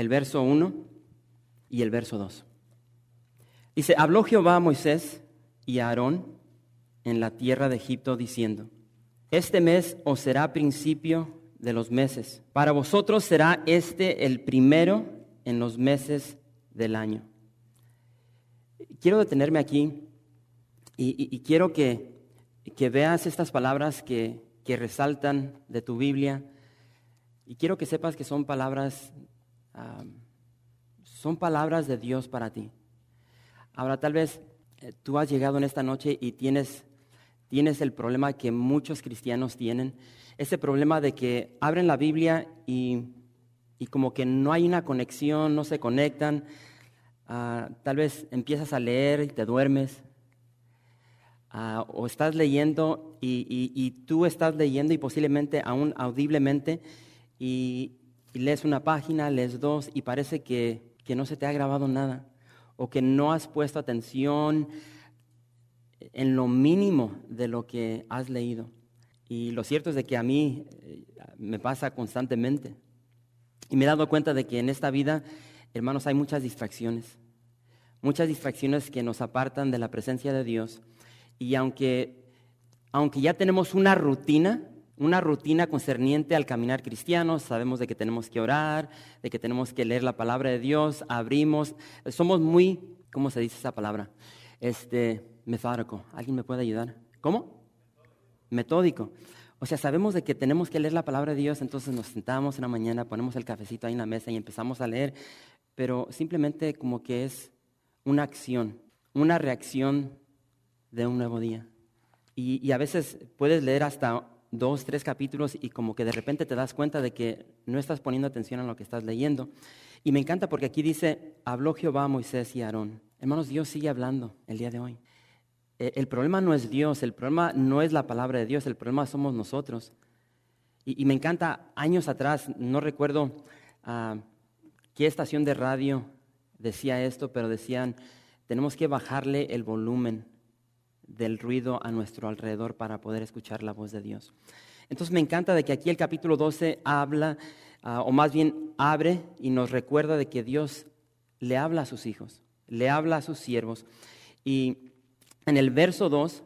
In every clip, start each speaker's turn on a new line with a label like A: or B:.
A: el verso 1 y el verso 2. Dice, habló Jehová a Moisés y a Aarón en la tierra de Egipto diciendo, este mes os será principio de los meses. Para vosotros será este el primero en los meses del año. Quiero detenerme aquí y, quiero que, que, veas estas palabras que, que, resaltan de tu Biblia y quiero que sepas que son palabras, son palabras de Dios para ti. Ahora tal vez eh, tú has llegado en esta noche y tienes, tienes el problema que muchos cristianos tienen, ese problema de que abren la Biblia y, y como que no hay una conexión, no se conectan. Ah, tal vez empiezas a leer y te duermes. Ah, o estás leyendo y, y, tú estás leyendo y posiblemente aún audiblemente y, lees una página, lees dos y parece que, que no se te ha grabado nada o que no has puesto atención en lo mínimo de lo que has leído. Y lo cierto es de que a mí eh, me pasa constantemente. Y me he dado cuenta de que en esta vida, hermanos, hay muchas distracciones. Muchas distracciones que nos apartan de la presencia de Dios. Y aunque, aunque ya tenemos una rutina, una rutina concerniente al caminar cristiano, sabemos de que tenemos que orar, de que tenemos que leer la palabra de Dios, abrimos, somos muy, ¿cómo se dice esa palabra? Este, metódico. ¿Alguien me puede ayudar? ¿Cómo? metódico. O sea, sabemos de que tenemos que leer la palabra de Dios, entonces nos sentamos en la mañana, ponemos el cafecito ahí en la mesa y empezamos a leer, pero simplemente como que es una acción, una reacción de un nuevo día. Y, a veces puedes leer hasta dos, tres capítulos y como que de repente te das cuenta de que no estás poniendo atención a lo que estás leyendo. Y me encanta porque aquí dice, habló Jehová a Moisés y Aarón. Hermanos, Dios sigue hablando el día de hoy. Eh, el problema no es Dios, el problema no es la palabra de Dios, el problema somos nosotros. Y, me encanta, años atrás, no recuerdo ah, qué estación de radio decía esto, pero decían, tenemos que bajarle el volumen del ruido a nuestro alrededor para poder escuchar la voz de Dios. Entonces me encanta de que aquí el capítulo 12 habla, ah, o más bien abre y nos recuerda de que Dios le habla a sus hijos, le habla a sus siervos. Y en el verso 2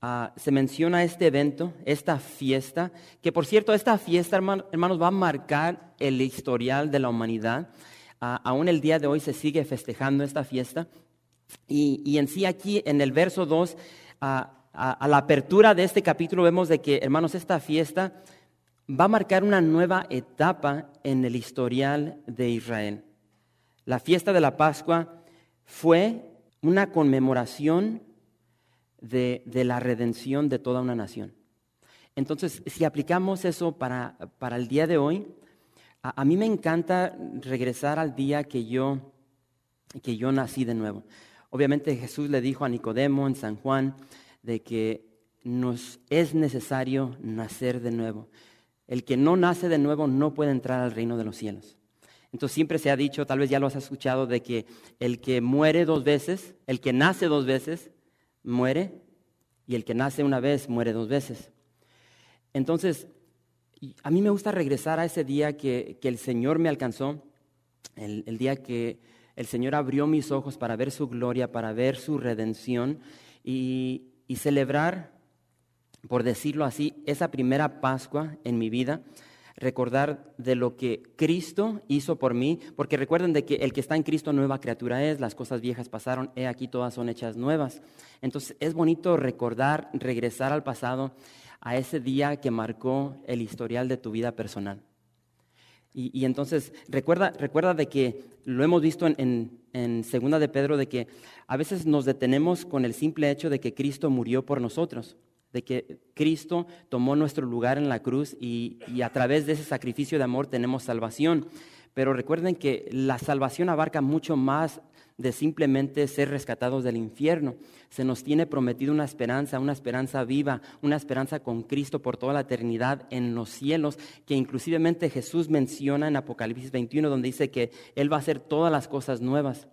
A: ah, se menciona este evento, esta fiesta, que por cierto, esta fiesta, hermanos, va a marcar el historial de la humanidad. Ah, aún el día de hoy se sigue festejando esta fiesta. Y, en sí aquí, en el verso 2, ah, a la apertura de este capítulo vemos de que, hermanos, esta fiesta va a marcar una nueva etapa en el historial de Israel. La fiesta de la Pascua fue una conmemoración de, la redención de toda una nación. Entonces, si aplicamos eso para, para el día de hoy, a, mí me encanta regresar al día que yo, que yo nací de nuevo. Obviamente Jesús le dijo a Nicodemo en San Juan de que nos es necesario nacer de nuevo. El que no nace de nuevo no puede entrar al reino de los cielos. Entonces siempre se ha dicho, tal vez ya lo has escuchado, de que el que muere dos veces, el que nace dos veces, muere y el que nace una vez muere dos veces. Entonces, a mí me gusta regresar a ese día que, el Señor me alcanzó, el, día que el Señor abrió mis ojos para ver su gloria, para ver su redención y, y celebrar, por decirlo así, esa primera Pascua en mi vida recordar de lo que Cristo hizo por mí, porque recuerden de que el que está en Cristo nueva criatura es, las cosas viejas pasaron, he aquí todas son hechas nuevas. Entonces es bonito recordar, regresar al pasado, a ese día que marcó el historial de tu vida personal. Y, entonces recuerda, recuerda de que lo hemos visto en, en Segunda de Pedro, de que a veces nos detenemos con el simple hecho de que Cristo murió por nosotros de que Cristo tomó nuestro lugar en la cruz y, a través de ese sacrificio de amor tenemos salvación. Pero recuerden que la salvación abarca mucho más de simplemente ser rescatados del infierno. Se nos tiene prometido una esperanza, una esperanza viva, una esperanza con Cristo por toda la eternidad en los cielos, que inclusivemente Jesús menciona en Apocalipsis 21, donde dice que Él va a hacer todas las cosas nuevas.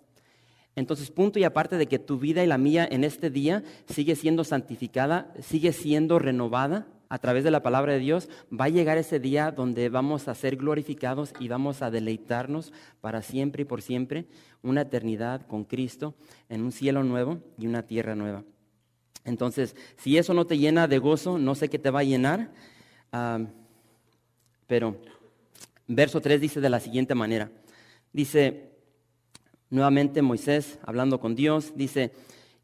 A: Entonces, punto y aparte de que tu vida y la mía en este día sigue siendo santificada, sigue siendo renovada, a través de la palabra de Dios, va a llegar ese día donde vamos a ser glorificados y vamos a deleitarnos para siempre y por siempre, una eternidad con Cristo en un cielo nuevo y una tierra nueva. Entonces, si eso no te llena de gozo, no sé qué te va a llenar, pero verso 3 dice de la siguiente manera, dice nuevamente Moisés hablando con Dios, dice,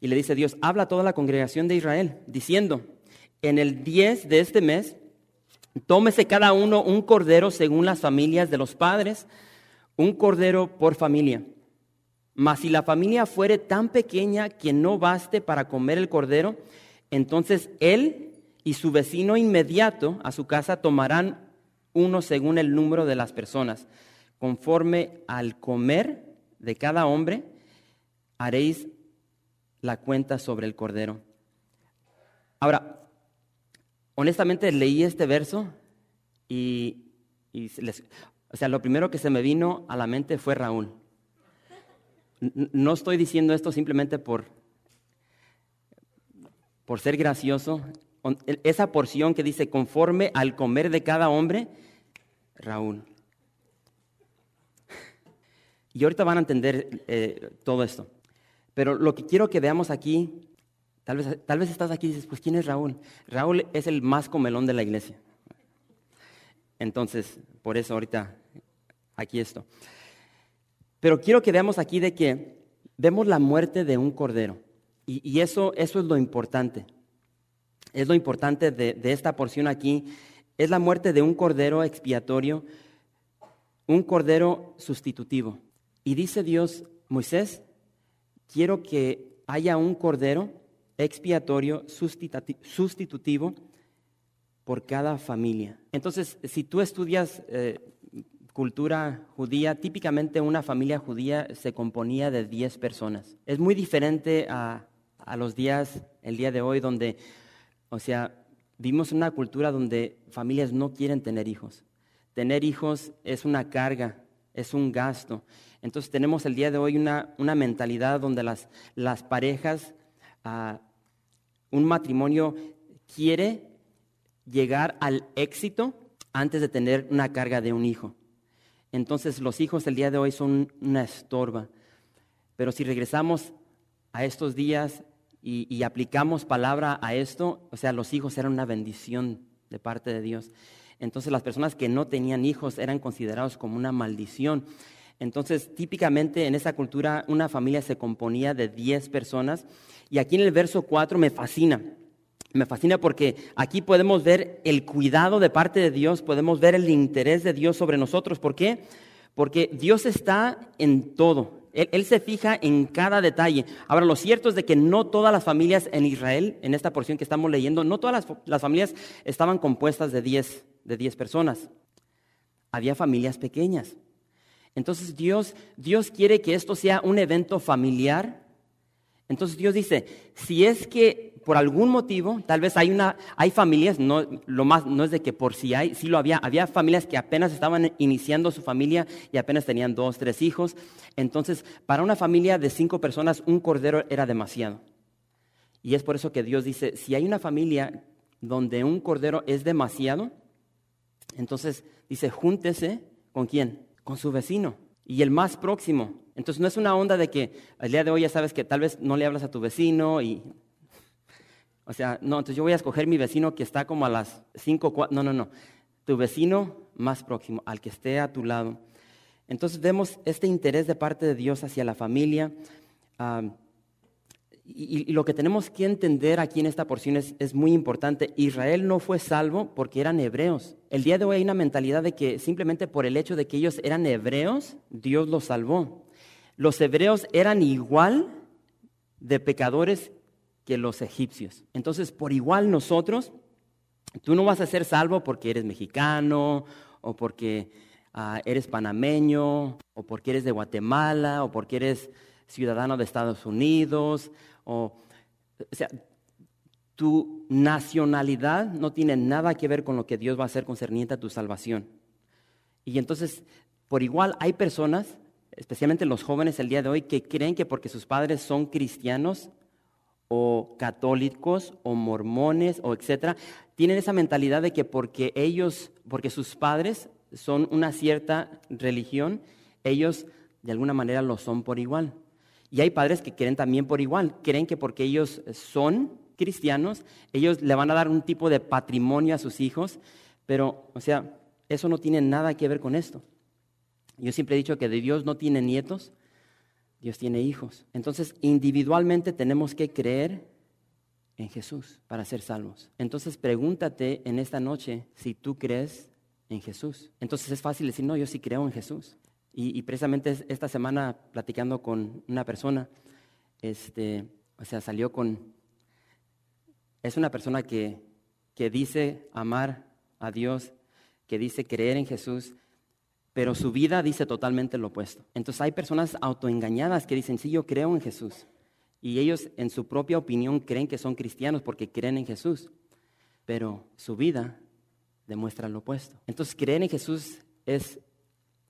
A: y le dice Dios, habla a toda la congregación de Israel, diciendo, en el 10 de este mes, tómese cada uno un cordero según las familias de los padres, un cordero por familia. Mas si la familia fuere tan pequeña que no baste para comer el cordero, entonces él y su vecino inmediato a su casa tomarán uno según el número de las personas. Conforme al comer de cada hombre, haréis la cuenta sobre el cordero. Ahora, honestamente leí este verso y, o sea, lo primero que se me vino a la mente fue Raúl. No estoy diciendo esto simplemente por, por ser gracioso. Esa porción que dice conforme al comer de cada hombre, Raúl. Y ahorita van a entender eh, todo esto. Pero lo que quiero que veamos aquí Tal vez, estás aquí y dices, pues ¿quién es Raúl? Raúl es el más comelón de la iglesia. Entonces, por eso ahorita aquí esto. Pero quiero que veamos aquí de que vemos la muerte de un cordero. Y, eso, eso es lo importante. Es lo importante de, de esta porción aquí. Es la muerte de un cordero expiatorio, un cordero sustitutivo. Y dice Dios, Moisés, quiero que haya un cordero expiatorio sustitutivo por cada familia. Entonces, si tú estudias eh, cultura judía, típicamente una familia judía se componía de 10 personas. Es muy diferente a, a los días, el día de hoy, donde, o sea, vivimos una cultura donde familias no quieren tener hijos. Tener hijos es una carga, es un gasto. Entonces tenemos el día de hoy una, una mentalidad donde las, las parejas ah, un matrimonio quiere llegar al éxito antes de tener una carga de un hijo. Entonces los hijos el día de hoy son una estorba. Pero si regresamos a estos días y, aplicamos palabra a esto, o sea, los hijos eran una bendición de parte de Dios. Entonces las personas que no tenían hijos eran considerados como una maldición. Entonces, típicamente en esa cultura una familia se componía de 10 personas y aquí en el verso 4 me fascina. Me fascina porque aquí podemos ver el cuidado de parte de Dios, podemos ver el interés de Dios sobre nosotros. ¿Por qué? Porque Dios está en todo. Él, se fija en cada detalle. Ahora, lo cierto es de que no todas las familias en Israel, en esta porción que estamos leyendo, no todas las, familias estaban compuestas de 10 de 10 personas. Había familias pequeñas. Entonces Dios, Dios quiere que esto sea un evento familiar. Entonces Dios dice, si es que por algún motivo, tal vez hay una, hay familias, no, lo más, no es de que por si hay, sí lo había, había familias que apenas estaban iniciando su familia y apenas tenían dos, tres hijos. Entonces, para una familia de cinco personas, un cordero era demasiado. Y es por eso que Dios dice, si hay una familia donde un cordero es demasiado, entonces dice, júntese con quién? Con su vecino y el más próximo. Entonces no es una onda de que el día de hoy ya sabes que tal vez no le hablas a tu vecino y... O sea, no, entonces yo voy a escoger mi vecino que está como a las 5, no, no, no. Tu vecino más próximo, al que esté a tu lado. Entonces vemos este interés de parte de Dios hacia la familia. Y, lo que tenemos que entender aquí en esta porción es, muy importante. Israel no fue salvo porque eran hebreos. El día de hoy hay una mentalidad de que simplemente por el hecho de que ellos eran hebreos, Dios los salvó. Los hebreos eran igual de pecadores que los egipcios. Entonces, por igual nosotros, tú no vas a ser salvo porque eres mexicano o porque ah, eres panameño, o porque eres de Guatemala, o porque eres ciudadano de Estados Unidos, o, sea, tu nacionalidad no tiene nada que ver con lo que Dios va a hacer concerniente a tu salvación. Y entonces, por igual, hay personas, especialmente los jóvenes el día de hoy, que creen que porque sus padres son cristianos o católicos o mormones o etcétera, tienen esa mentalidad de que porque ellos, porque sus padres son una cierta religión, ellos de alguna manera lo son por igual. Y hay padres que creen también por igual, creen que porque ellos son cristianos, ellos le van a dar un tipo de patrimonio a sus hijos, pero, o sea, eso no tiene nada que ver con esto. Yo siempre he dicho que de Dios no tiene nietos, Dios tiene hijos. Entonces, individualmente tenemos que creer en Jesús para ser salvos. Entonces, pregúntate en esta noche si tú crees en Jesús. Entonces es fácil decir, no, yo sí creo en Jesús. Y, precisamente esta semana platicando con una persona, este, o sea, salió con es una persona que, que dice amar a Dios, que dice creer en Jesús, pero su vida dice totalmente lo opuesto. Entonces hay personas autoengañadas que dicen, sí, yo creo en Jesús. Y ellos en su propia opinión creen que son cristianos porque creen en Jesús, pero su vida demuestra lo opuesto. Entonces creer en Jesús es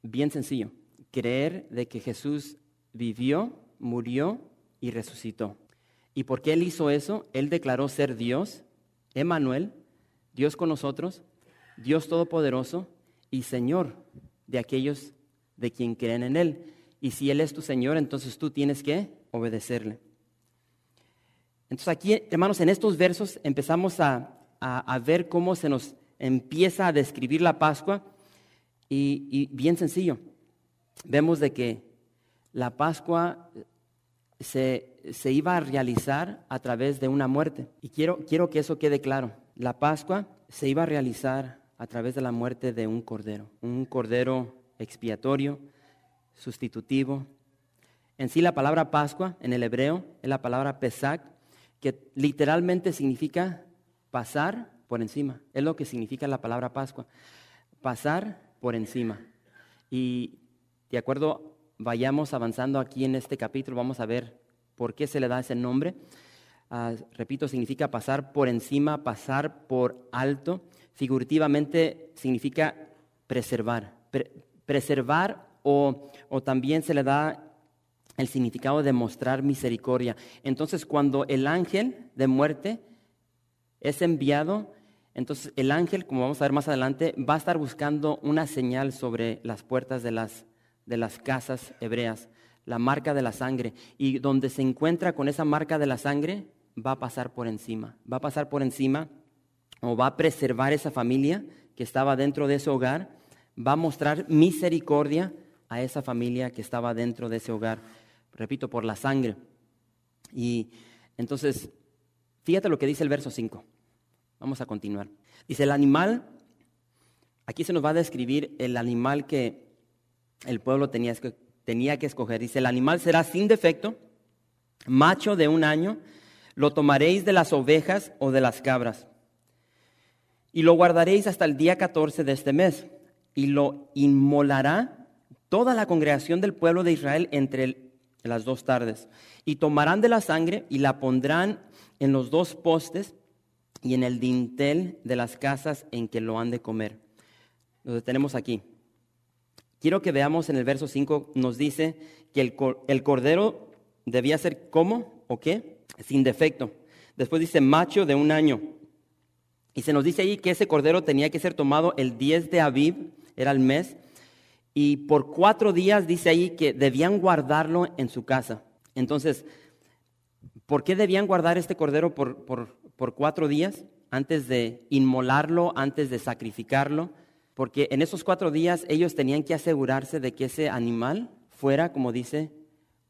A: bien sencillo. Creer de que Jesús vivió, murió y resucitó. ¿Y por qué él hizo eso? Él declaró ser Dios, Emanuel, Dios con nosotros, Dios todopoderoso y Señor de aquellos de quien creen en él. Y si él es tu Señor, entonces tú tienes que obedecerle. Entonces aquí, hermanos, en estos versos empezamos a, ver cómo se nos empieza a describir la Pascua y, bien sencillo. Vemos de que la Pascua se, iba a realizar a través de una muerte. Y quiero, quiero que eso quede claro. La Pascua se iba a realizar a través de la muerte de un cordero, un cordero expiatorio, sustitutivo. En sí la palabra Pascua en el hebreo es la palabra Pesach, que literalmente significa pasar por encima. Es lo que significa la palabra Pascua, pasar por encima. Y de acuerdo vayamos avanzando aquí en este capítulo, vamos a ver por qué se le da ese nombre. Ah, repito, significa pasar por encima, pasar por alto. Figurativamente significa preservar. preservar o, o también se le da el significado de mostrar misericordia. Entonces, cuando el ángel de muerte es enviado, entonces el ángel, como vamos a ver más adelante, va a estar buscando una señal sobre las puertas de las de las casas hebreas, la marca de la sangre. Y donde se encuentra con esa marca de la sangre, va a pasar por encima. Va a pasar por encima o va a preservar esa familia que estaba dentro de ese hogar. Va a mostrar misericordia a esa familia que estaba dentro de ese hogar. Repito, por la sangre. Y entonces, fíjate lo que dice el verso 5. Vamos a continuar. Dice, el animal, aquí se nos va a describir el animal que el pueblo tenía, tenía que escoger. Dice, el animal será sin defecto, macho de un año, lo tomaréis de las ovejas o de las cabras, y lo guardaréis hasta el día 14 de este mes, y lo inmolará toda la congregación del pueblo de Israel entre las dos tardes, y tomarán de la sangre y la pondrán en los dos postes y en el dintel de las casas en que lo han de comer. Lo detenemos aquí. Quiero que veamos en el verso 5, nos dice que el, cordero debía ser ¿cómo o qué? Sin defecto. Después dice macho de un año. Y se nos dice ahí que ese cordero tenía que ser tomado el 10 de Aviv, era el mes, y por cuatro días dice ahí que debían guardarlo en su casa. Entonces, ¿por qué debían guardar este cordero por, por cuatro días? Antes de inmolarlo, antes de sacrificarlo porque en esos cuatro días ellos tenían que asegurarse de que ese animal fuera, como dice,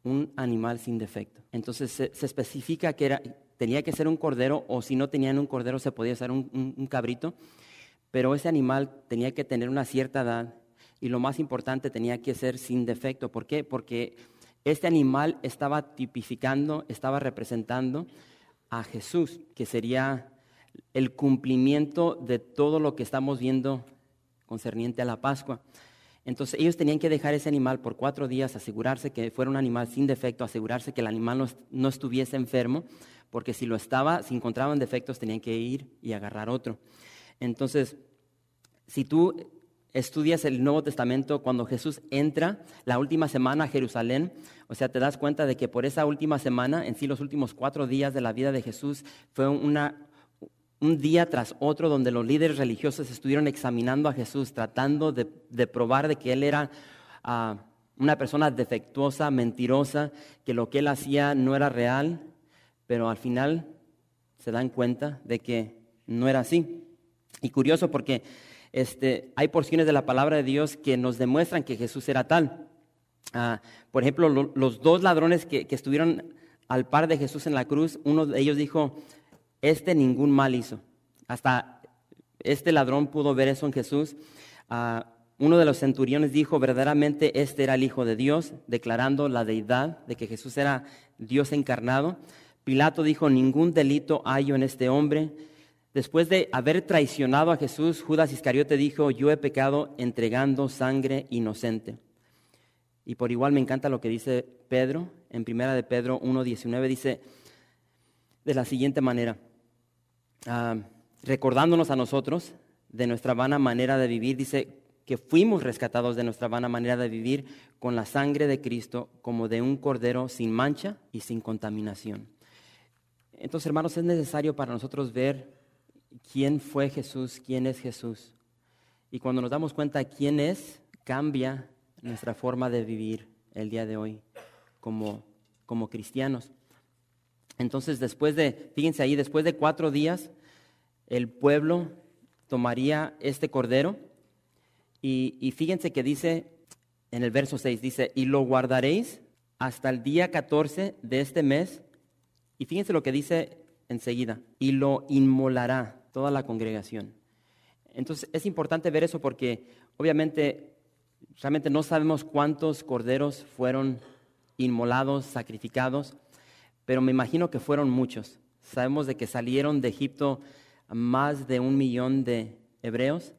A: un animal sin defecto. Entonces se, especifica que era, tenía que ser un cordero o si no tenían un cordero se podía ser un, cabrito, pero ese animal tenía que tener una cierta edad y lo más importante tenía que ser sin defecto. ¿Por qué? Porque este animal estaba tipificando, estaba representando a Jesús, que sería el cumplimiento de todo lo que estamos viendo concerniente a la Pascua. Entonces ellos tenían que dejar ese animal por cuatro días, asegurarse que fuera un animal sin defecto, asegurarse que el animal no, estuviese enfermo, porque si lo estaba, si encontraban defectos, tenían que ir y agarrar otro. Entonces, si tú estudias el Nuevo Testamento, cuando Jesús entra la última semana a Jerusalén, o sea, te das cuenta de que por esa última semana, en sí los últimos cuatro días de la vida de Jesús, fue una, un día tras otro donde los líderes religiosos estuvieron examinando a Jesús, tratando de, probar de que él era ah, una persona defectuosa, mentirosa, que lo que él hacía no era real, pero al final se dan cuenta de que no era así. Y curioso porque este, hay porciones de la palabra de Dios que nos demuestran que Jesús era tal. Ah, por ejemplo, los dos ladrones que, que estuvieron al par de Jesús en la cruz, uno de ellos dijo, este ningún mal hizo. Hasta este ladrón pudo ver eso en Jesús. Ah, uno de los centuriones dijo, verdaderamente este era el Hijo de Dios, declarando la deidad de que Jesús era Dios encarnado. Pilato dijo, ningún delito hay en este hombre. Después de haber traicionado a Jesús, Judas Iscariote dijo, yo he pecado entregando sangre inocente. Y por igual me encanta lo que dice Pedro, en primera de Pedro 1.19, dice de la siguiente manera, Ah, recordándonos a nosotros de nuestra vana manera de vivir, dice que fuimos rescatados de nuestra vana manera de vivir con la sangre de Cristo como de un cordero sin mancha y sin contaminación. Entonces, hermanos, es necesario para nosotros ver quién fue Jesús, quién es Jesús. Y cuando nos damos cuenta quién es, cambia nuestra forma de vivir el día de hoy como, como cristianos. Entonces, después de, fíjense ahí, después de cuatro días, el pueblo tomaría este cordero y, fíjense que dice en el verso 6, dice, y lo guardaréis hasta el día 14 de este mes. Y fíjense lo que dice enseguida, y lo inmolará toda la congregación. Entonces es importante ver eso porque obviamente realmente no sabemos cuántos corderos fueron inmolados, sacrificados, pero me imagino que fueron muchos. Sabemos de que salieron de Egipto más de un millón de hebreos.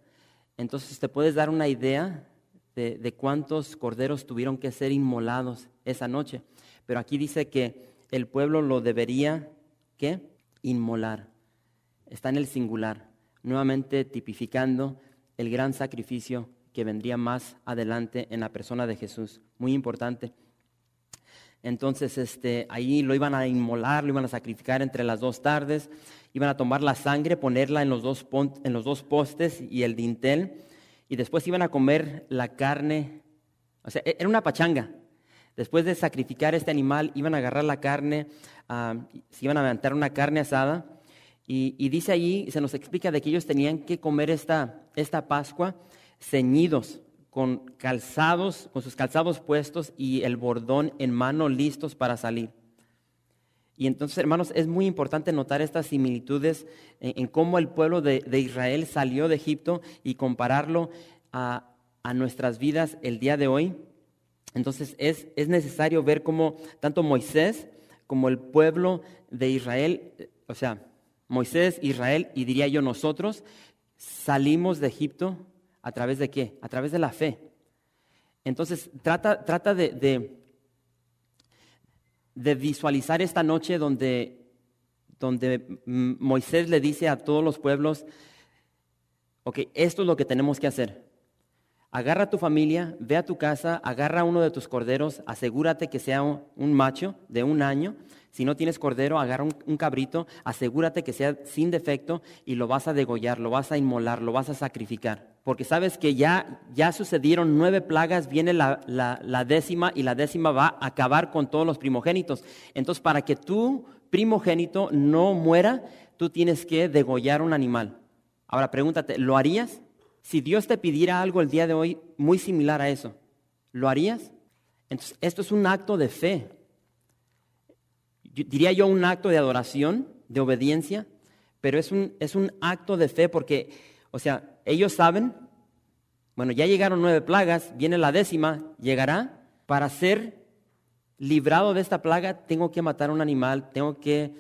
A: Entonces te puedes dar una idea de, cuántos corderos tuvieron que ser inmolados esa noche. Pero aquí dice que el pueblo lo debería, ¿qué? Inmolar. Está en el singular, nuevamente tipificando el gran sacrificio que vendría más adelante en la persona de Jesús. Muy importante. Entonces, este, ahí lo iban a inmolar, lo iban a sacrificar entre las dos tardes, iban a tomar la sangre, ponerla en los dos, en los dos postes y el dintel, y después iban a comer la carne. O sea, e-, era una pachanga. Después de sacrificar este animal, iban a agarrar la carne, ah, se iban a levantar una carne asada, y, dice allí, se nos explica de que ellos tenían que comer esta, esta Pascua ceñidos con calzados, con sus calzados puestos y el bordón en mano listos para salir. Y entonces, hermanos, es muy importante notar estas similitudes en, cómo el pueblo de, Israel salió de Egipto y compararlo a, nuestras vidas el día de hoy. Entonces, es, es necesario ver cómo tanto Moisés como el pueblo de Israel, o sea, Moisés, Israel y diría yo nosotros, salimos de Egipto ¿A través de qué? A través de la fe. Entonces, trata, trata de, de, visualizar esta noche donde, donde Moisés le dice a todos los pueblos, ok, esto es lo que tenemos que hacer. Agarra a tu familia, ve a tu casa, agarra a uno de tus corderos, asegúrate que sea un, macho de un año. Si no tienes cordero, agarra un, cabrito, asegúrate que sea sin defecto y lo vas a degollar, lo vas a inmolar, lo vas a sacrificar porque sabes que ya, ya sucedieron nueve plagas, viene la, la, décima y la décima va a acabar con todos los primogénitos. Entonces, para que tu primogénito no muera, tú tienes que degollar un animal. Ahora pregúntate, ¿lo harías? Si Dios te pidiera algo el día de hoy muy similar a eso, ¿lo harías? Entonces, esto es un acto de fe. Diría yo un acto de adoración, de obediencia, pero es un, es un acto de fe porque, o sea, ellos saben, bueno, ya llegaron nueve plagas, viene la décima, llegará. Para ser librado de esta plaga tengo que matar un animal, tengo que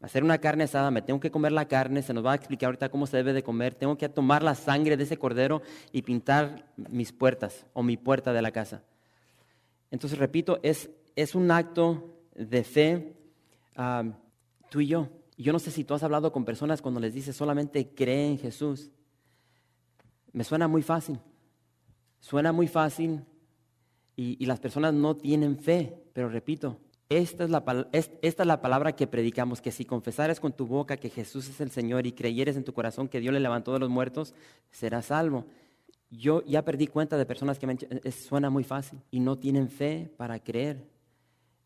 A: hacer una carne asada, me tengo que comer la carne, se nos va a explicar ahorita cómo se debe de comer, tengo que tomar la sangre de ese cordero y pintar mis puertas o mi puerta de la casa. Entonces, repito, es, es un acto de fe tú y yo. Yo no sé si tú has hablado con personas cuando les dices solamente cree en Jesús. Me suena muy fácil. Suena muy fácil y, las personas no tienen fe, pero repito, esta es, la, esta es la palabra que predicamos, que si confesares con tu boca que Jesús es el Señor y creyeres en tu corazón que Dios le levantó de los muertos, serás salvo. Yo ya perdí cuenta de personas que me suena muy fácil y no tienen fe para creer.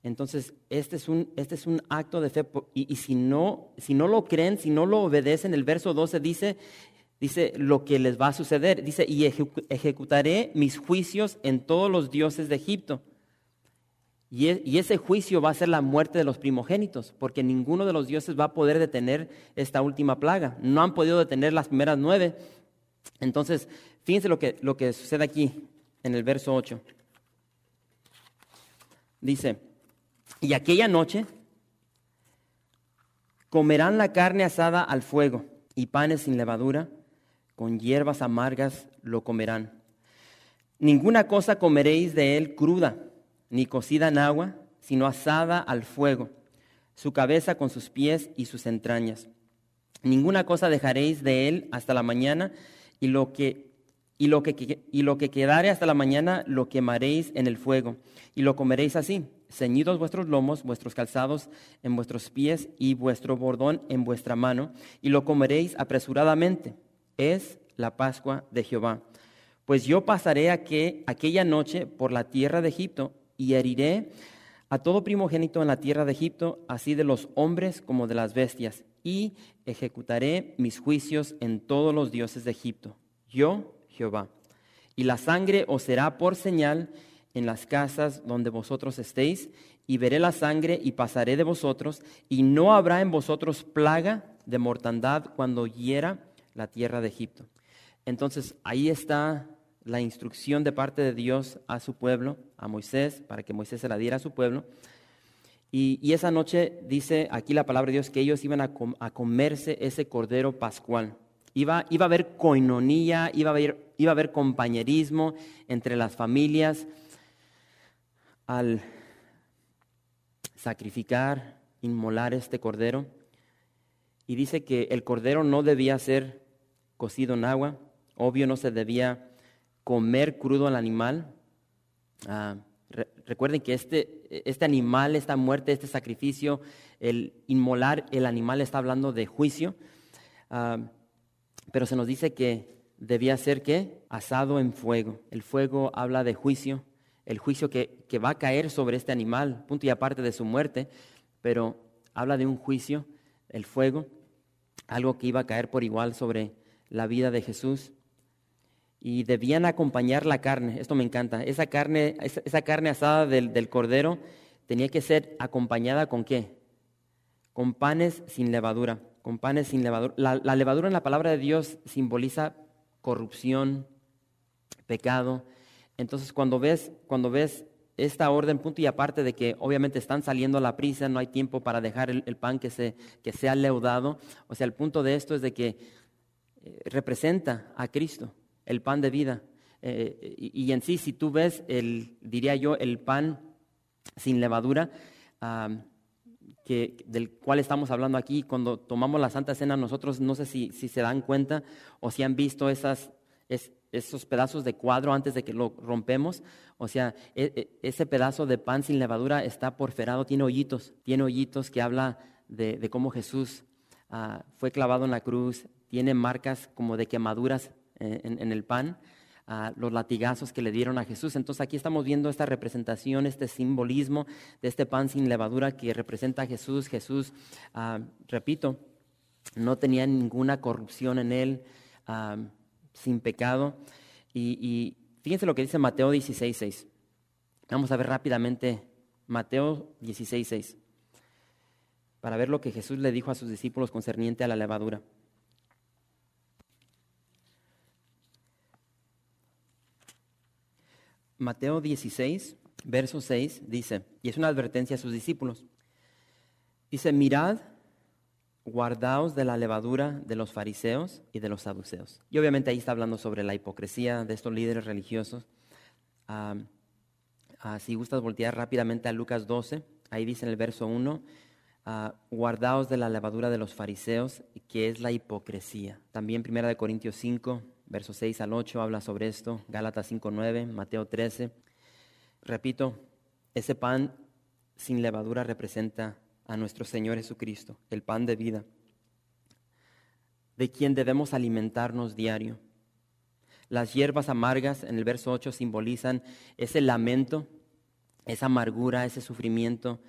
A: Entonces, este es un, este es un acto de fe. Y, y, si, no, si no lo creen, si no lo obedecen, el verso 12 dice, dice lo que les va a suceder. Dice, y ejecutaré mis juicios en todos los dioses de Egipto. E, y, ese juicio va a ser la muerte de los primogénitos, porque ninguno de los dioses va a poder detener esta última plaga. No han podido detener las primeras nueve. Entonces, fíjense lo que, lo que sucede aquí en el verso 8. Dice, y aquella noche comerán la carne asada al fuego y panes sin levadura con hierbas amargas lo comerán. Ninguna cosa comeréis de él cruda, ni cocida en agua, sino asada al fuego, su cabeza con sus pies y sus entrañas. Ninguna cosa dejaréis de él hasta la mañana, y lo que, y lo que, y lo que quedare hasta la mañana lo quemaréis en el fuego, y lo comeréis así, ceñidos vuestros lomos, vuestros calzados en vuestros pies y vuestro bordón en vuestra mano, y lo comeréis apresuradamente es la Pascua de Jehová. Pues yo pasaré aquella noche por la tierra de Egipto y heriré a todo primogénito en la tierra de Egipto, así de los hombres como de las bestias, y ejecutaré mis juicios en todos los dioses de Egipto. Yo, Jehová. Y la sangre os será por señal en las casas donde vosotros estéis, y veré la sangre y pasaré de vosotros, y no habrá en vosotros plaga de mortandad cuando hiera la tierra de Egipto. Entonces ahí está la instrucción de parte de Dios a su pueblo, a Moisés, para que Moisés se la diera a su pueblo. Y, esa noche dice aquí la palabra de Dios que ellos iban a, comerse ese cordero pascual. Iba, iba, a haber coinonía, iba a haber, iba a haber compañerismo entre las familias al sacrificar, inmolar este cordero. Y dice que el cordero no debía ser cocido en agua. Obvio no se debía comer crudo al animal. Ah, recuerden que este, este animal, esta muerte, este sacrificio, el inmolar el animal está hablando de juicio. Ah, pero se nos dice que debía ser que asado en fuego. El fuego habla de juicio, el juicio que, que va a caer sobre este animal, punto y aparte de su muerte, pero habla de un juicio, el fuego, algo que iba a caer por igual sobre la vida de Jesús y debían acompañar la carne. Esto me encanta. Esa carne, esa, carne asada del, cordero tenía que ser acompañada con qué? Con panes sin levadura. Con panes sin levadura. La, levadura en la palabra de Dios simboliza corrupción, pecado. Entonces, cuando ves, cuando ves esta orden, punto y aparte de que obviamente están saliendo a la prisa, no hay tiempo para dejar el, el pan que, se, que sea leudado. O sea, el punto de esto es de que eh, representa a Cristo, el pan de vida. Eh, y, en sí, si tú ves, el, diría yo, el pan sin levadura, que, del cual estamos hablando aquí, cuando tomamos la Santa Cena, nosotros no sé si, si se dan cuenta o si han visto esas, esos pedazos de cuadro antes de que lo rompemos. O sea, e, e, ese pedazo de pan sin levadura está porferado, tiene hoyitos, tiene hoyitos que habla de, cómo Jesús ah, fue clavado en la cruz, tiene marcas como de quemaduras eh, en, el pan, los latigazos que le dieron a Jesús. Entonces aquí estamos viendo esta representación, este simbolismo de este pan sin levadura que representa a Jesús. Jesús, ah, repito, no tenía ninguna corrupción en él, ah, sin pecado. Y, fíjense lo que dice Mateo 16.6. Vamos a ver rápidamente Mateo 16.6 para ver lo que Jesús le dijo a sus discípulos concerniente a la levadura. Mateo 16, verso 6 dice, y es una advertencia a sus discípulos, dice, mirad guardaos de la levadura de los fariseos y de los saduceos. Y obviamente ahí está hablando sobre la hipocresía de estos líderes religiosos. Ah, ah, si gustas voltear rápidamente a Lucas 12, ahí dice en el verso 1, ah, guardaos de la levadura de los fariseos, que es la hipocresía. También Primera de Corintios 5, versos 6 al 8 habla sobre esto, Gálatas 5, 9, Mateo 13. Repito, ese pan sin levadura representa a nuestro Señor Jesucristo, el pan de vida, de quien debemos alimentarnos diario. Las hierbas amargas en el verso 8 simbolizan ese lamento, esa amargura, ese sufrimiento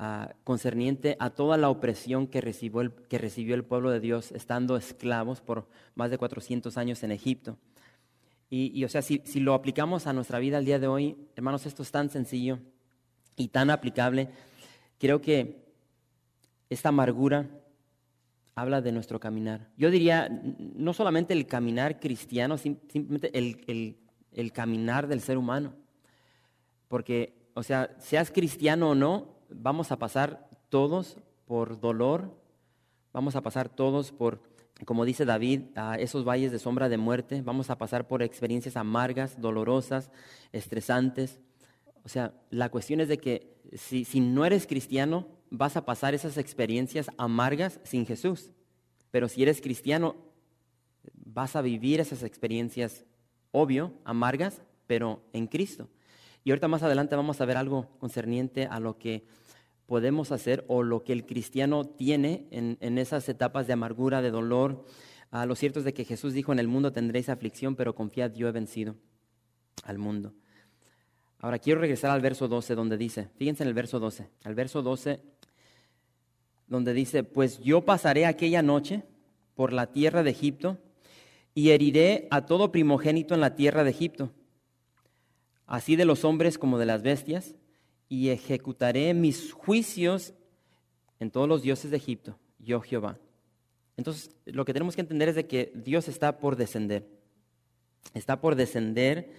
A: ah, concerniente a toda la opresión que recibió, el, que recibió el pueblo de Dios estando esclavos por más de 400 años en Egipto. Y, o sea, si, si lo aplicamos a nuestra vida al día de hoy, hermanos, esto es tan sencillo y tan aplicable. Creo que esta amargura habla de nuestro caminar. Yo diría, no solamente el caminar cristiano, simplemente el, caminar del ser humano. Porque, o sea, seas cristiano o no, vamos a pasar todos por dolor, vamos a pasar todos por, como dice David, a esos valles de sombra de muerte, vamos a pasar por experiencias amargas, dolorosas, estresantes. O sea, la cuestión es de que si, si no eres cristiano, vas a pasar esas experiencias amargas sin Jesús. Pero si eres cristiano, vas a vivir esas experiencias, obvio, amargas, pero en Cristo. Y ahorita más adelante vamos a ver algo concerniente a lo que podemos hacer o lo que el cristiano tiene en, esas etapas de amargura, de dolor. a lo cierto es de que Jesús dijo, en el mundo tendréis aflicción, pero confiad, yo he vencido al mundo. Ahora quiero regresar al verso 12 donde dice, fíjense en el verso 12, al verso 12 donde dice, pues yo pasaré aquella noche por la tierra de Egipto y heriré a todo primogénito en la tierra de Egipto, así de los hombres como de las bestias, y ejecutaré mis juicios en todos los dioses de Egipto, yo Jehová. Entonces, lo que tenemos que entender es de que Dios está por descender, está por descender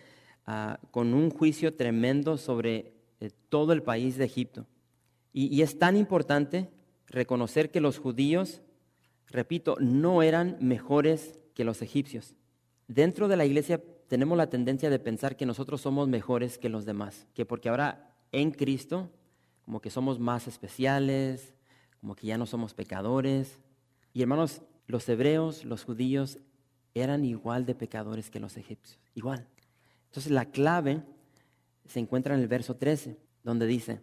A: ah, con un juicio tremendo sobre eh, todo el país de Egipto. y es tan importante reconocer que los judíos, repito, no eran mejores que los egipcios. Dentro de la iglesia tenemos la tendencia de pensar que nosotros somos mejores que los demás, que porque ahora en Cristo, como que somos más especiales, como que ya no somos pecadores. Y hermanos, los hebreos, los judíos, eran igual de pecadores que los egipcios, igual. Entonces la clave se encuentra en el verso 13, donde dice,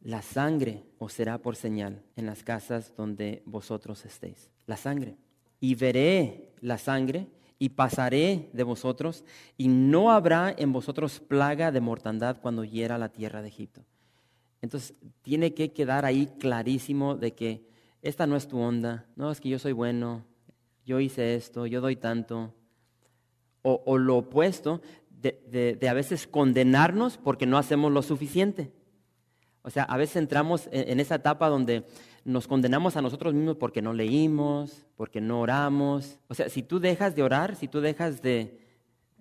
A: la sangre os será por señal en las casas donde vosotros estéis. La sangre. Y veré la sangre y pasaré de vosotros y no habrá en vosotros plaga de mortandad cuando hiera la tierra de Egipto. Entonces tiene que quedar ahí clarísimo de que esta no es tu onda, no es que yo soy bueno, yo hice esto, yo doy tanto. O, lo opuesto de a veces condenarnos porque no hacemos lo suficiente. O sea, a veces entramos en, esa etapa donde nos condenamos a nosotros mismos porque no leímos, porque no oramos. O sea, si tú dejas de orar, si tú dejas de,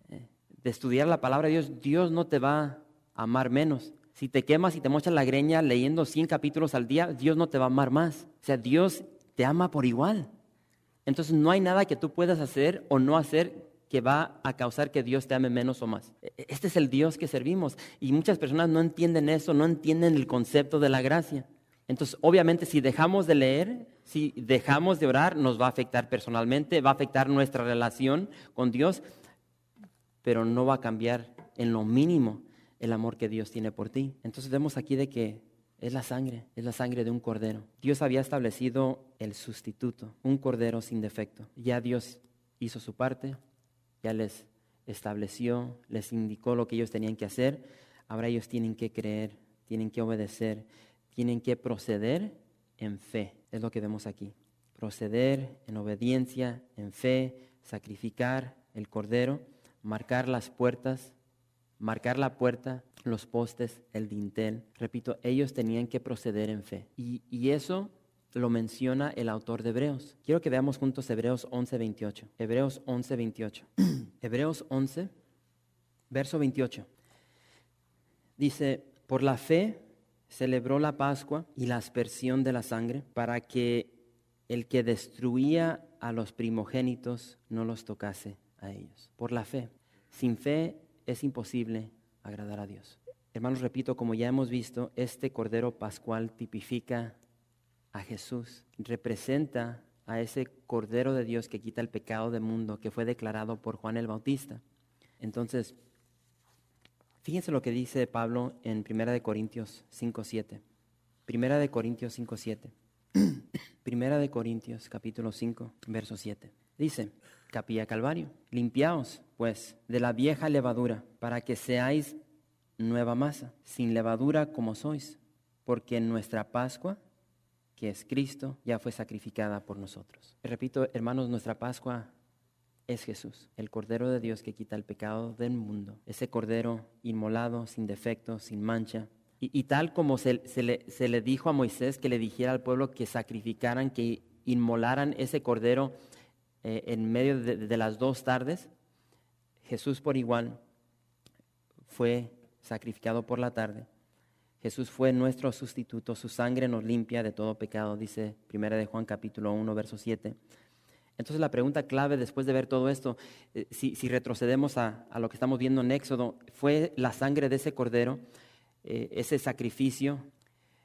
A: eh, de estudiar la palabra de Dios, Dios no te va a amar menos. Si te quemas y te mochas la greña leyendo 100 capítulos al día, Dios no te va a amar más. O sea, Dios te ama por igual. Entonces no hay nada que tú puedas hacer o no hacer que va a causar que Dios te ame menos o más. E, este es el Dios que servimos y muchas personas no entienden eso, no entienden el concepto de la gracia. Entonces, obviamente, si dejamos de leer, si dejamos de orar, nos va a afectar personalmente, va a afectar nuestra relación con Dios, pero no va a cambiar en lo mínimo el amor que Dios tiene por ti. Entonces vemos aquí de que es la sangre, es la sangre de un cordero. Dios había establecido el sustituto, un cordero sin defecto. Ya Dios hizo su parte, ya les estableció, les indicó lo que ellos tenían que hacer. Ahora ellos tienen que creer, tienen que obedecer, tienen que proceder en fe. Es lo que vemos aquí. Proceder en obediencia, en fe, sacrificar el cordero, marcar las puertas, marcar la puerta, los postes, el dintel. Repito, ellos tenían que proceder en fe. Y, y eso lo menciona el autor de Hebreos. Quiero que veamos juntos Hebreos 11, 28. Hebreos 11, 28. Hebreos 11, verso 28. Dice, por la fe celebró la Pascua y la aspersión de la sangre para que el que destruía a los primogénitos no los tocase a ellos. Por la fe. Sin fe es imposible agradar a Dios. Hermanos, repito, como ya hemos visto, este Cordero Pascual tipifica a Jesús, representa a ese Cordero de Dios que quita el pecado del mundo, que fue declarado por Juan el Bautista. Entonces, fíjense lo que dice Pablo en 1 Corintios 5.7. Primera de Corintios 5.7. Primera de Corintios capítulo 5, verso 7. Dice, Capilla Calvario, limpiaos pues de la vieja levadura para que seáis nueva masa, sin levadura como sois, porque nuestra Pascua, que es Cristo, ya fue sacrificada por nosotros. repito, hermanos, nuestra Pascua es Jesús, el Cordero de Dios que quita el pecado del mundo, ese Cordero inmolado, sin defecto, sin mancha. Y, tal como se, le, dijo a Moisés que le dijera al pueblo que sacrificaran, que inmolaran ese Cordero eh, en medio de las dos tardes, Jesús por igual fue sacrificado por la tarde. Jesús fue nuestro sustituto, su sangre nos limpia de todo pecado, dice 1 de Juan capítulo 1, verso 7. Entonces la pregunta clave después de ver todo esto, eh, si, retrocedemos a, lo que estamos viendo en Éxodo, fue la sangre de ese cordero, eh, ese sacrificio,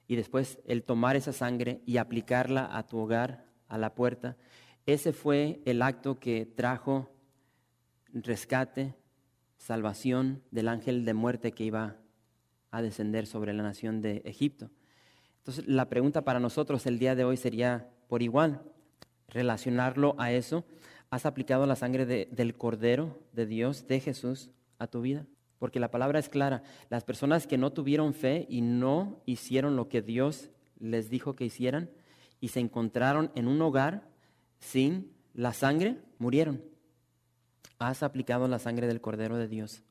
A: y después el tomar esa sangre y aplicarla a tu hogar, a la puerta. Ese fue el acto que trajo rescate, salvación del ángel de muerte que iba a descender sobre la nación de Egipto. Entonces, la pregunta para nosotros el día de hoy sería por igual, relacionarlo a eso. ¿Has aplicado la sangre del Cordero de Dios, de Jesús, a tu vida? Porque la palabra es clara. Las personas que no tuvieron fe y no hicieron lo que Dios les dijo que hicieran y se encontraron en un hogar sin la sangre, murieron. ¿Has aplicado la sangre del Cordero de Dios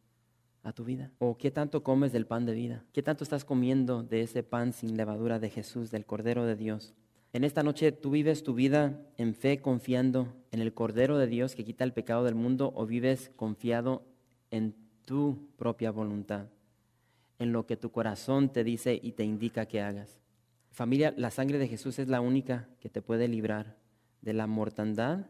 A: a tu vida? ¿O qué tanto comes del pan de vida? ¿Qué tanto estás comiendo de ese pan sin levadura de Jesús, del Cordero de Dios? En esta noche tú vives tu vida en fe confiando en el Cordero de Dios que quita el pecado del mundo o vives confiado en tu propia voluntad, en lo que tu corazón te dice y te indica que hagas. Familia, la sangre de Jesús es la única que te puede librar de la mortandad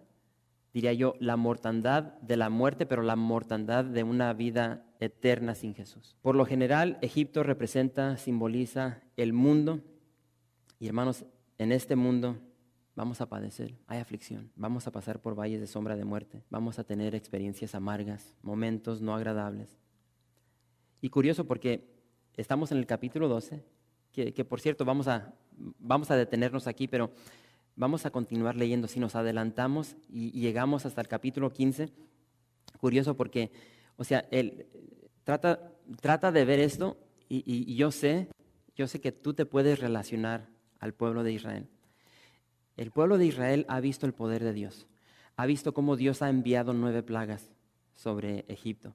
A: diría yo, la mortandad de la muerte, pero la mortandad de una vida eterna sin Jesús. Por lo general, Egipto representa, simboliza el mundo. Y hermanos, en este mundo vamos a padecer, hay aflicción, vamos a pasar por valles de sombra de muerte, vamos a tener experiencias amargas, momentos no agradables. Y curioso porque estamos en el capítulo 12, que, por cierto vamos a, vamos a detenernos aquí, pero Vamos a continuar leyendo. Si nos adelantamos y, llegamos hasta el capítulo 15, curioso porque, o sea, él trata, trata de ver esto y, y yo sé, yo sé que tú te puedes relacionar al pueblo de Israel. El pueblo de Israel ha visto el poder de Dios, ha visto cómo Dios ha enviado nueve plagas sobre Egipto,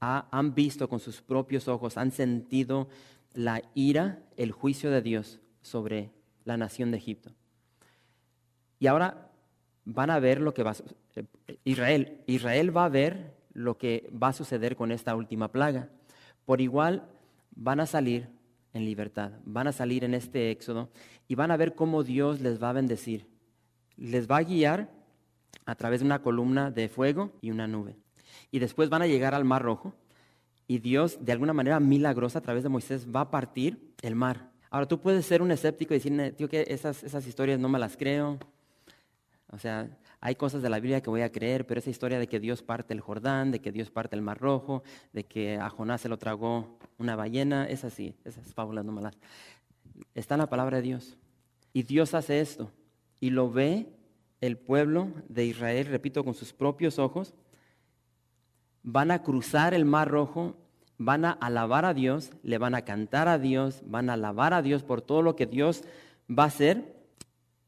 A: ha, han visto con sus propios ojos, han sentido la ira, el juicio de Dios sobre la nación de Egipto. Y ahora van a ver lo que va a eh, Israel, Israel va a ver lo que va a suceder con esta última plaga. Por igual van a salir en libertad, van a salir en este éxodo y van a ver cómo Dios les va a bendecir. Les va a guiar a través de una columna de fuego y una nube. Y después van a llegar al Mar Rojo y Dios, de alguna manera milagrosa, a través de Moisés, va a partir el mar. Ahora tú puedes ser un escéptico y decir, tío, que esas, historias no me las creo, o sea, hay cosas de la Biblia que voy a creer, pero esa historia de que Dios parte el Jordán, de que Dios parte el Mar Rojo, de que a Jonás se lo tragó una ballena, es así, esas fábulas no malas. Está en la palabra de Dios. Y Dios hace esto. Y lo ve el pueblo de Israel, repito, con sus propios ojos. Van a cruzar el Mar Rojo, van a alabar a Dios, le van a cantar a Dios, van a alabar a Dios por todo lo que Dios va a hacer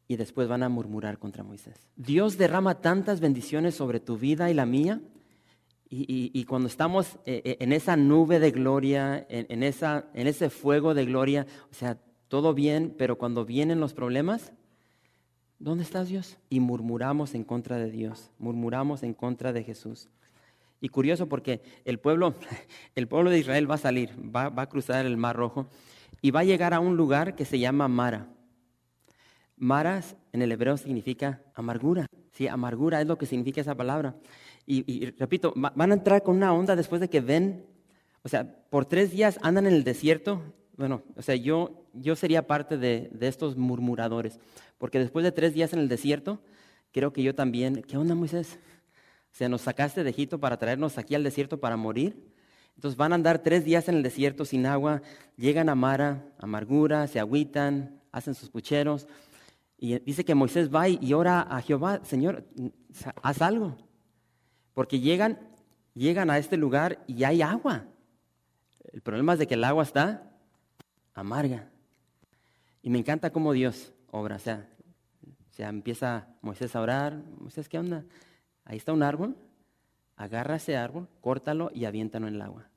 A: y después van a murmurar contra Moisés. Dios derrama tantas bendiciones sobre tu vida y la mía. Y, cuando estamos eh, eh, en esa nube de gloria, en, esa, en ese fuego de gloria, o sea, todo bien, pero cuando vienen los problemas, ¿dónde estás Dios? Y murmuramos en contra de Dios, murmuramos en contra de Jesús. Y curioso porque el pueblo, el pueblo de Israel va a salir, va, a cruzar el Mar Rojo y va a llegar a un lugar que se llama Mara. Maras en el hebreo significa amargura. Sí, amargura es lo que significa esa palabra. Y, repito, van a entrar con una onda después de que ven, o sea, por tres días andan en el desierto. Bueno, o sea, yo, yo sería parte de, de estos murmuradores, porque después de tres días en el desierto, creo que yo también, ¿qué onda Moisés? O sea, nos sacaste de Egipto para traernos aquí al desierto para morir. Entonces van a andar tres días en el desierto sin agua, llegan a Mara, amargura, se agüitan, hacen sus pucheros. Y dice que Moisés va y ora a Jehová, Señor, haz algo. Porque llegan, llegan a este lugar y hay agua. El problema es de que el agua está amarga. Y me encanta cómo Dios obra. O sea, sea, empieza Moisés a orar. Moisés, ¿qué onda? Ahí está un árbol. Agarra ese árbol, córtalo y aviéntalo en el agua.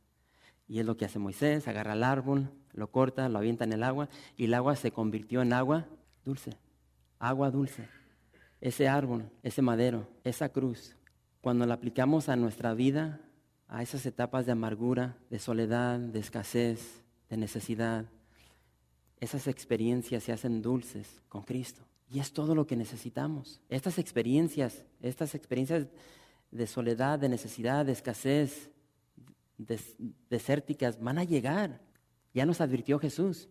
A: Y es lo que hace Moisés, agarra el árbol, lo corta, lo avienta en el agua y el agua se convirtió en agua dulce, agua dulce. Ese árbol, ese madero, esa cruz, cuando la aplicamos a nuestra vida, a esas etapas de amargura, de soledad, de escasez, de necesidad, esas experiencias se hacen dulces con Cristo. Y es todo lo que necesitamos. Estas experiencias, estas experiencias de soledad, de necesidad, de escasez, desérticas, van a llegar. Ya nos advirtió Jesús.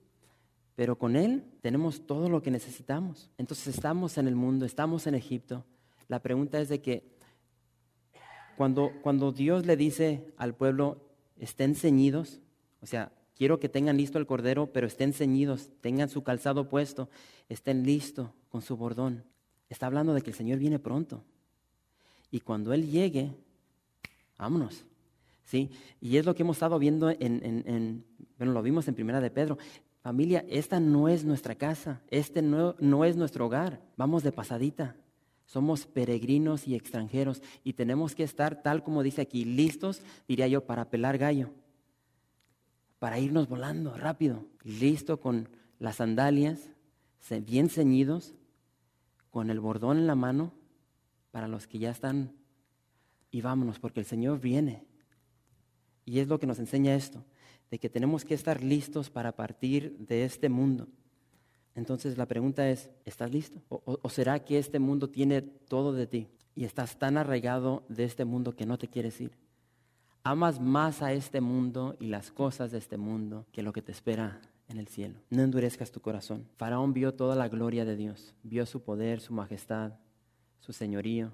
A: Pero con Él tenemos todo lo que necesitamos. Entonces estamos en el mundo, estamos en Egipto. La pregunta es de que cuando, cuando Dios le dice al pueblo, estén ceñidos, o sea, quiero que tengan listo el cordero, pero estén ceñidos, tengan su calzado puesto, estén listos con su bordón. Está hablando de que el Señor viene pronto. Y cuando Él llegue, vámonos. ¿Sí? Y es lo que hemos estado viendo en, bueno, lo vimos en Primera de Pedro. Familia, esta no es nuestra casa, este no, no es nuestro hogar. Vamos de pasadita. Somos peregrinos y extranjeros y tenemos que estar, tal como dice aquí, listos, diría yo, para pelar gallo, para irnos volando rápido, listo con las sandalias, bien ceñidos, con el bordón en la mano, para los que ya están, y vámonos, porque el Señor viene. Y es lo que nos enseña esto, de que tenemos que estar listos para partir de este mundo. Entonces la pregunta es, ¿estás listo? ¿O, será que este mundo tiene todo de ti y estás tan arraigado de este mundo que no te quieres ir? Amas más a este mundo y las cosas de este mundo que lo que te espera en el cielo. No endurezcas tu corazón. Faraón vio toda la gloria de Dios, vio su poder, su majestad, su señorío,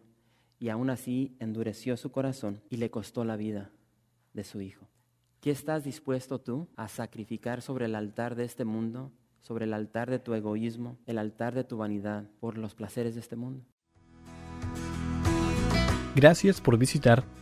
A: y aún así endureció su corazón y le costó la vida de su Hijo. ¿Qué estás dispuesto tú a sacrificar sobre el altar de este mundo, sobre el altar de tu egoísmo, el altar de tu vanidad, por los placeres de este mundo?
B: Gracias por visitar